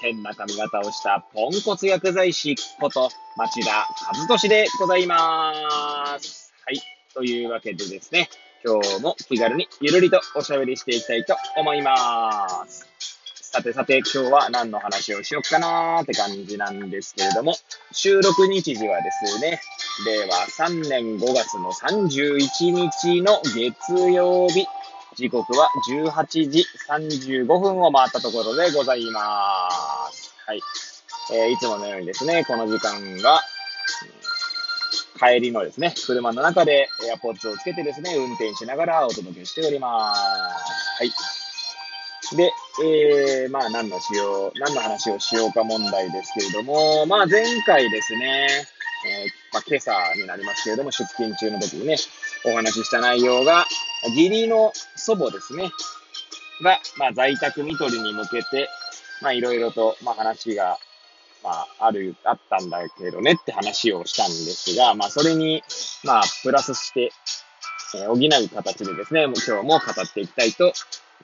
変な髪型をしたポンコツ薬剤師こと町田和俊でございます。はい。というわけでですね、今日も気軽にゆるりとおしゃべりしていきたいと思います。さてさて、今日は何の話をしよっかなーって感じなんですけれども、収録日時はですね、令和3年5月の31日の月曜日時刻は18時35分を回ったところでございます。はい。えー、いつものようにですね、この時間が、帰りのですね、車の中でエアポッツをつけてですね、運転しながらお届けしております。はい。で、えー、まあ何のしよう、何の話をしようか問題ですけれども、まあ前回ですね、えー、まあ今朝になりますけれども、出勤中の時にね、お話しした内容が、義理の祖母ですね、が、まあ、在宅見取りに向けて、まあ、いろいろと、まあ、話が、まあ、ある、あったんだけどねって話をしたんですが、まあ、それに、まあ、プラスして、えー、補う形でですね、もう今日も語っていきたいと、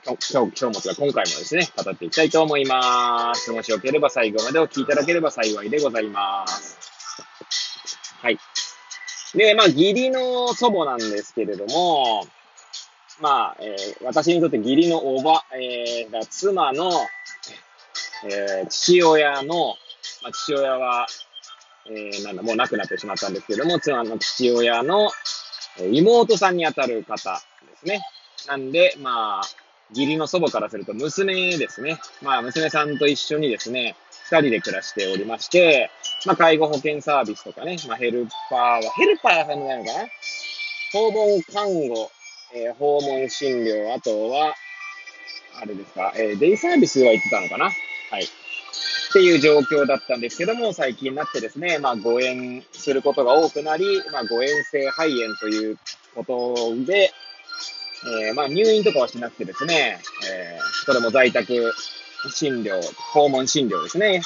今日、今日も今回もですね、語っていきたいと思います。もしよければ最後までお聞きいただければ幸いでございます。で、まあ、義理の祖母なんですけれども、まあ、えー、私にとって義理のおば、えー、妻の、えー、父親の、まあ、父親は、えー、なんだ、もう亡くなってしまったんですけども、妻の父親の、えー、妹さんにあたる方ですね。なんで、まあ、義理の祖母からすると娘ですね。まあ、娘さんと一緒にですね、二人で暮らしておりまして、まあ、介護保険サービスとかね、まあ、ヘルパーは、ヘルパーさんじゃないのかな？訪問看護、えー、訪問診療、あとは、あれですか、えー、デイサービスは行ってたのかな？はい。っていう状況だったんですけども、最近になってですね、まあ、誤嚥することが多くなり、まあ、誤嚥性肺炎ということで、えー、まあ、入院とかはしなくてですね、えー、それも在宅診療、訪問診療ですね。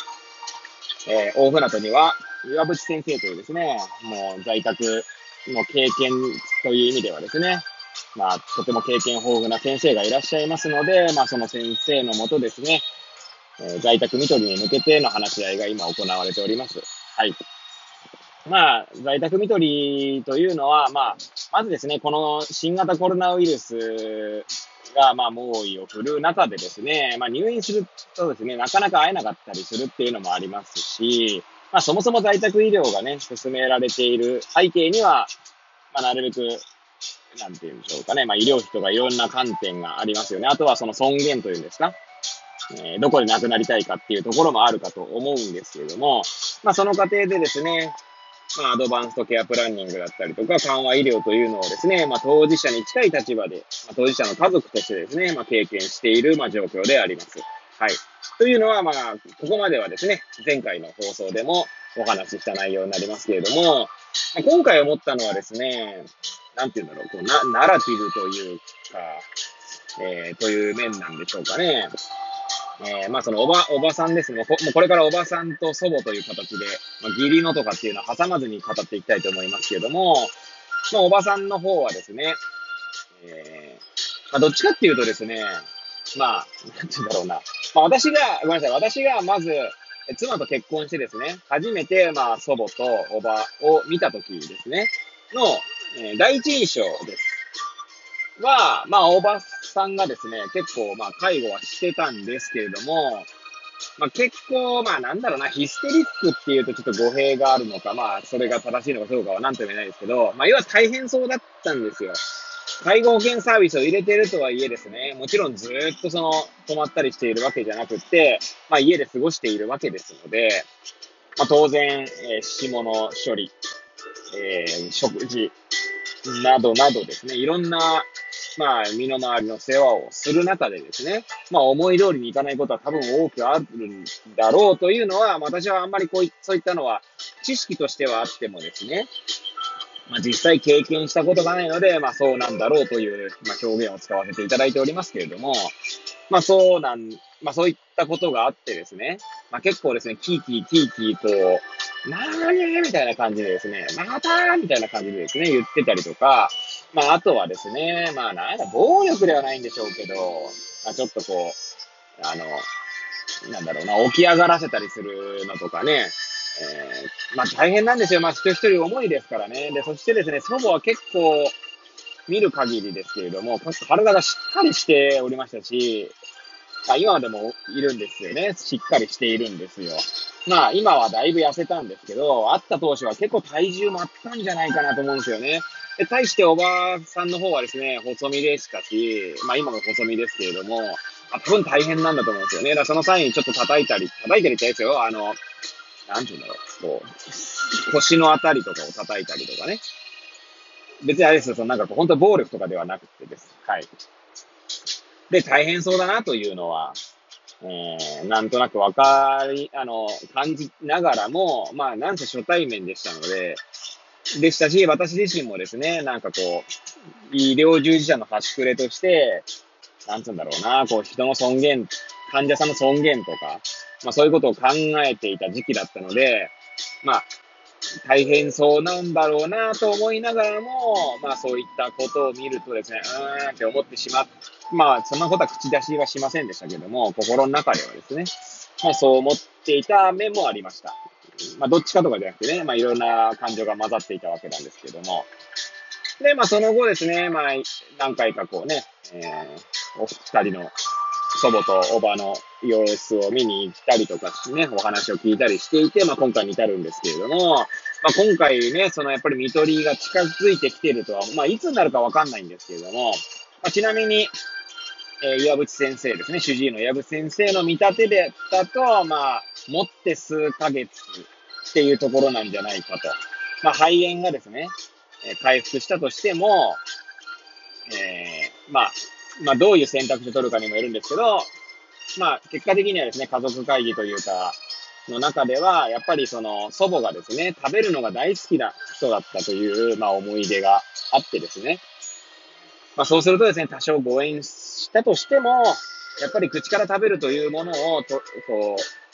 えー、大船渡には、岩渕先生というですね、もう在宅の経験という意味ではですね、まあ、とても経験豊富な先生がいらっしゃいますので、まあ、その先生のもとですね、えー、在宅見取りに向けての話し合いが今行われております。はい。まあ、在宅見取りというのは、まあ、まずですね、この新型コロナウイルスが、まあ、猛威を振るう中でですね、まあ、入院するとですね、なかなか会えなかったりするっていうのもありますし、まあ、そもそも在宅医療がね、進められている背景には、まあ、なるべくなんて言うんでしょうかね。まあ、医療費とかいろんな観点がありますよね。あとはその尊厳というんですか。えー、どこで亡くなりたいかっていうところもあるかと思うんですけれども、まあ、その過程でですね、まあ、アドバンストケアプランニングだったりとか、緩和医療というのをですね、まあ、当事者に近い立場で、まあ、当事者の家族としてですね、まあ、経験している、まあ、状況であります。はい。というのは、まあ、ここまではですね、前回の放送でもお話しした内容になりますけれども、まあ、今回思ったのはですね、なんていうんだろう、こうな、ナラティブというか、えー、という面なんでしょうかね。えー、まあそのおば、おばさんですね。もうこれからおばさんと祖母という形で、まあ、義理のとかっていうのは挟まずに語っていきたいと思いますけれども、まあおばさんの方はですね、えー、まあどっちかっていうとですね、まあ、なんて言うんだろうな。まあ私が、ごめんなさい、私がまず、妻と結婚してですね、初めて、まあ祖母とおばを見たときですね、の、えー、第一印象です。は、まあ、おばさんさんがですね、結構、まあ、介護はしてたんですけれども、まあ、結構、まあ、なんだろうな、ヒステリックっていうとちょっと語弊があるのか、まあ、それが正しいのかどうかは何とも言えないですけど、まあ、要は大変そうだったんですよ。介護保険サービスを入れてるとはいえですね、もちろんずっとその、泊まったりしているわけじゃなくて、まあ、家で過ごしているわけですので、まあ、当然、えー、下の処理、えー、食事、などなどですね、いろんな、まあ、身の回りの世話をする中でですね、まあ、思い通りにいかないことは多分多くあるんだろうというのは、私はあんまりこういそういったのは知識としてはあってもですね、まあ、実際経験したことがないので、まあ、そうなんだろうという、まあ、表現を使わせていただいておりますけれども、まあ、そうなん、まあ、そういったことがあってですね、まあ、結構ですね、キーキーキーキーと、なーにーみたいな感じでですね、また？ーみたいな感じでですね、言ってたりとか、まあ、あとはですね、まあ、なんだ、暴力ではないんでしょうけど、まあ、ちょっとこう、あの、なんだろうな、起き上がらせたりするのとかね、えー、まあ大変なんですよ。まあ一人一人重いですからね。で、そしてですね、祖母は結構、見る限りですけれども、体がしっかりしておりましたし、まあ今でもいるんですよね。しっかりしているんですよ。まあ今はだいぶ痩せたんですけど、会った当初は結構体重もあったんじゃないかなと思うんですよね。で、対しておばあさんの方はですね、細身でしたし、まあ今も細身ですけれども、あ多分大変なんだと思うんですよね。だからその際にちょっと叩いたり、叩いたりってやつよ。あの、なんて言うんだろう、こう、腰のあたりとかを叩いたりとかね。別にあれですよ、そのなんかこう、本当暴力とかではなくてです。はい。で、大変そうだなというのは、えー、なんとなくわかり、あの、感じながらも、まあ、なんせ初対面でしたので、でしたし、私自身もですね、なんかこう、医療従事者の端くれとして、なんつうんだろうな、こう、人の尊厳、患者さんの尊厳とか、まあそういうことを考えていた時期だったので、まあ、大変そうなんだろうなと思いながらも、まあそういったことを見るとですね、うーんって思ってしまっ、まあそんなことは口出しはしませんでしたけども、心の中ではですね、まあそう思っていた面もありました。まあどっちかとかじゃなくてね、まあいろんな感情が混ざっていたわけなんですけども。で、まあその後ですね、まあ何回かこうね、えー、お二人の祖母とおばの様子を見に行ったりとかね、お話を聞いたりしていて、まあ今回に至るんですけれども、まあ今回ね、そのやっぱり見取りが近づいてきてるとは、まあいつになるかわかんないんですけれども、まあ、ちなみに、えー、岩渕先生ですね、主治医の岩渕先生の見立てでだと、まあ、持って数ヶ月っていうところなんじゃないかと。まあ肺炎がですね、え、回復したとしても、えー、まあ、まあ、どういう選択肢を取るかにもよるんですけど、まあ、結果的にはですね、家族会議というか、の中では、やっぱりその祖母がですね、食べるのが大好きな人だったという、まあ思い出があってですね。まあそうするとですね、多少誤嚥したとしても、やっぱり口から食べるというものをと、こう、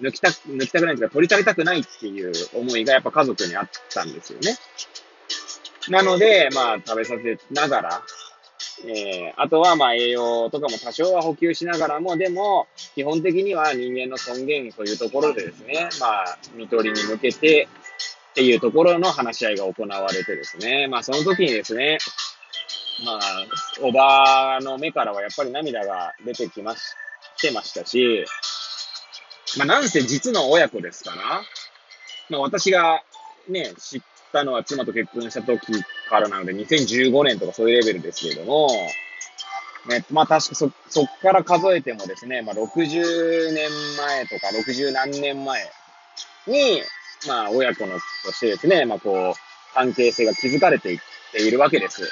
抜きたく、抜きたくないというか、取り足りたくないっていう思いがやっぱ家族にあったんですよね。なので、まあ食べさせながら、えー、あとはまあ栄養とかも多少は補給しながらも、でも、基本的には人間の尊厳というところでですね、まあ、見取りに向けてっていうところの話し合いが行われてですね、まあその時にですね、まあ、おばの目からはやっぱり涙が出てきまし、てましたし、まあなんせ実の親子ですから、まあ私がね、知ったのは妻と結婚した時からなので、2015年とかそういうレベルですけれども、ね、まあ確かそ、そっから数えてもですね、まあ60年前とか60何年前に、まあ親子のとしてですね、まあこう、関係性が築かれていっているわけです。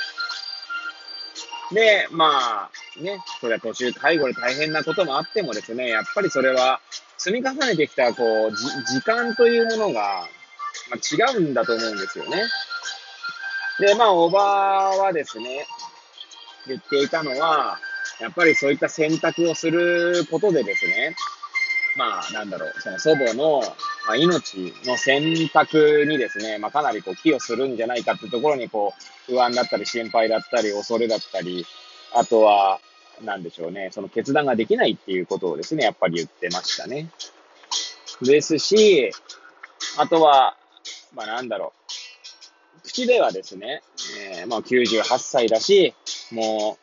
で、まあ、ね、それは途中介護で大変なこともあってもですね、やっぱりそれは積み重ねてきた、こう、時間というものが、まあ、違うんだと思うんですよね。で、まあ、おばはですね、言っていたのは、やっぱりそういった選択をすることでですね、まあ、なんだろう、その祖母の、まあ、命の選択にですね、まあ、かなりこう寄与するんじゃないかっていうところに、こう、不安だったり、心配だったり、恐れだったり、あとは、なんでしょうね、その決断ができないっていうことをですね、やっぱり言ってましたね。ですし、あとは、まあなんだろう、口ではですね、えー、まあ98歳だし、も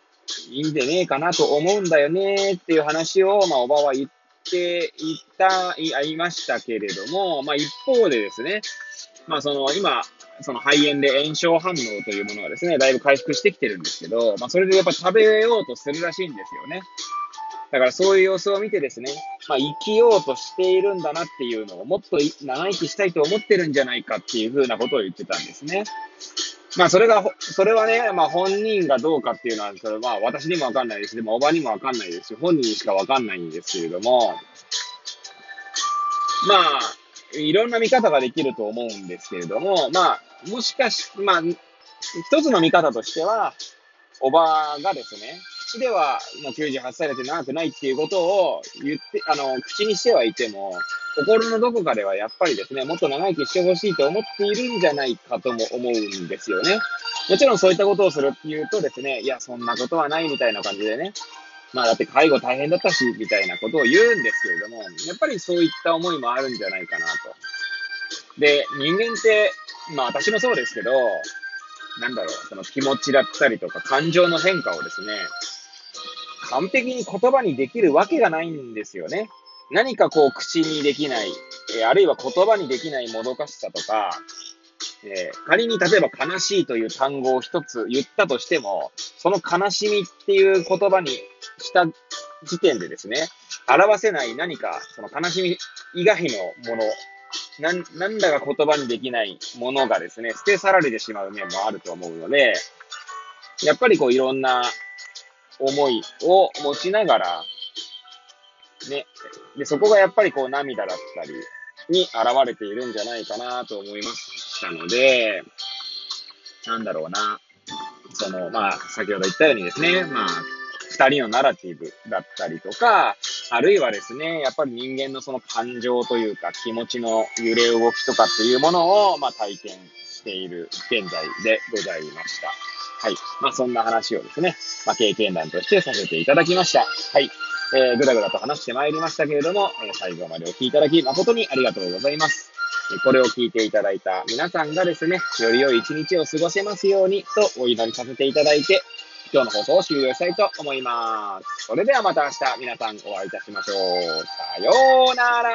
ういいんでねえかなと思うんだよねっていう話を、まあおばは言っていた、い、いましたけれども、まあ一方でですね、まあその今、その肺炎で炎症反応というものがですね、だいぶ回復してきてるんですけど、まあそれでやっぱ食べようとするらしいんですよね。だからそういう様子を見てですね、まあ、生きようとしているんだなっていうのを、もっと長生きしたいと思ってるんじゃないかっていうふうなことを言ってたんですね。まあ、それが、それはね、まあ、本人がどうかっていうのは、それは私にもわかんないです。でも、おばにもわかんないですし、本人にしかわかんないんですけれども、まあ、いろんな見方ができると思うんですけれども、まあ、もしかし、まあ、一つの見方としては、おばがですね、口ではもう98歳で長くないっていうことを言って、あの、口にしてはいても、心のどこかではやっぱりですね、もっと長生きしてほしいと思っているんじゃないかとも思うんですよね。もちろんそういったことをするっていうとですね、いや、そんなことはないみたいな感じでね、まあだって介護大変だったし、みたいなことを言うんですけれども、やっぱりそういった思いもあるんじゃないかなと。で、人間って、まあ私もそうですけど、なんだろう、その気持ちだったりとか感情の変化をですね、完璧に言葉にできるわけがないんですよね。何かこう口にできない、えあるいは言葉にできないもどかしさとか、えー、仮に例えば悲しいという単語を一つ言ったとしても、その悲しみっていう言葉にした時点でですね、表せない何か、その悲しみ以外のもの、なん、なんだか言葉にできないものがですね、捨て去られてしまう面もあると思うので、やっぱりこういろんな思いを持ちながら、ね、で、そこがやっぱりこう涙だったりに現れているんじゃないかなと思いましたので、なんだろうな、その、まあ、先ほど言ったようにですね、まあ、二人のナラティブだったりとか、あるいはですね、やっぱり人間のその感情というか気持ちの揺れ動きとかっていうものを、まあ、体験している現在でございました。はい。まあ、そんな話をですね、まあ、経験談としてさせていただきました。はい。えー、ぐだぐだと話してまいりましたけれども、えー、最後までお聴きいただき誠にありがとうございます。これを聞いていただいた皆さんがですね、より良い一日を過ごせますようにとお祈りさせていただいて、今日の放送を終了したいと思います。それではまた明日皆さんお会いいたしましょう。さようなら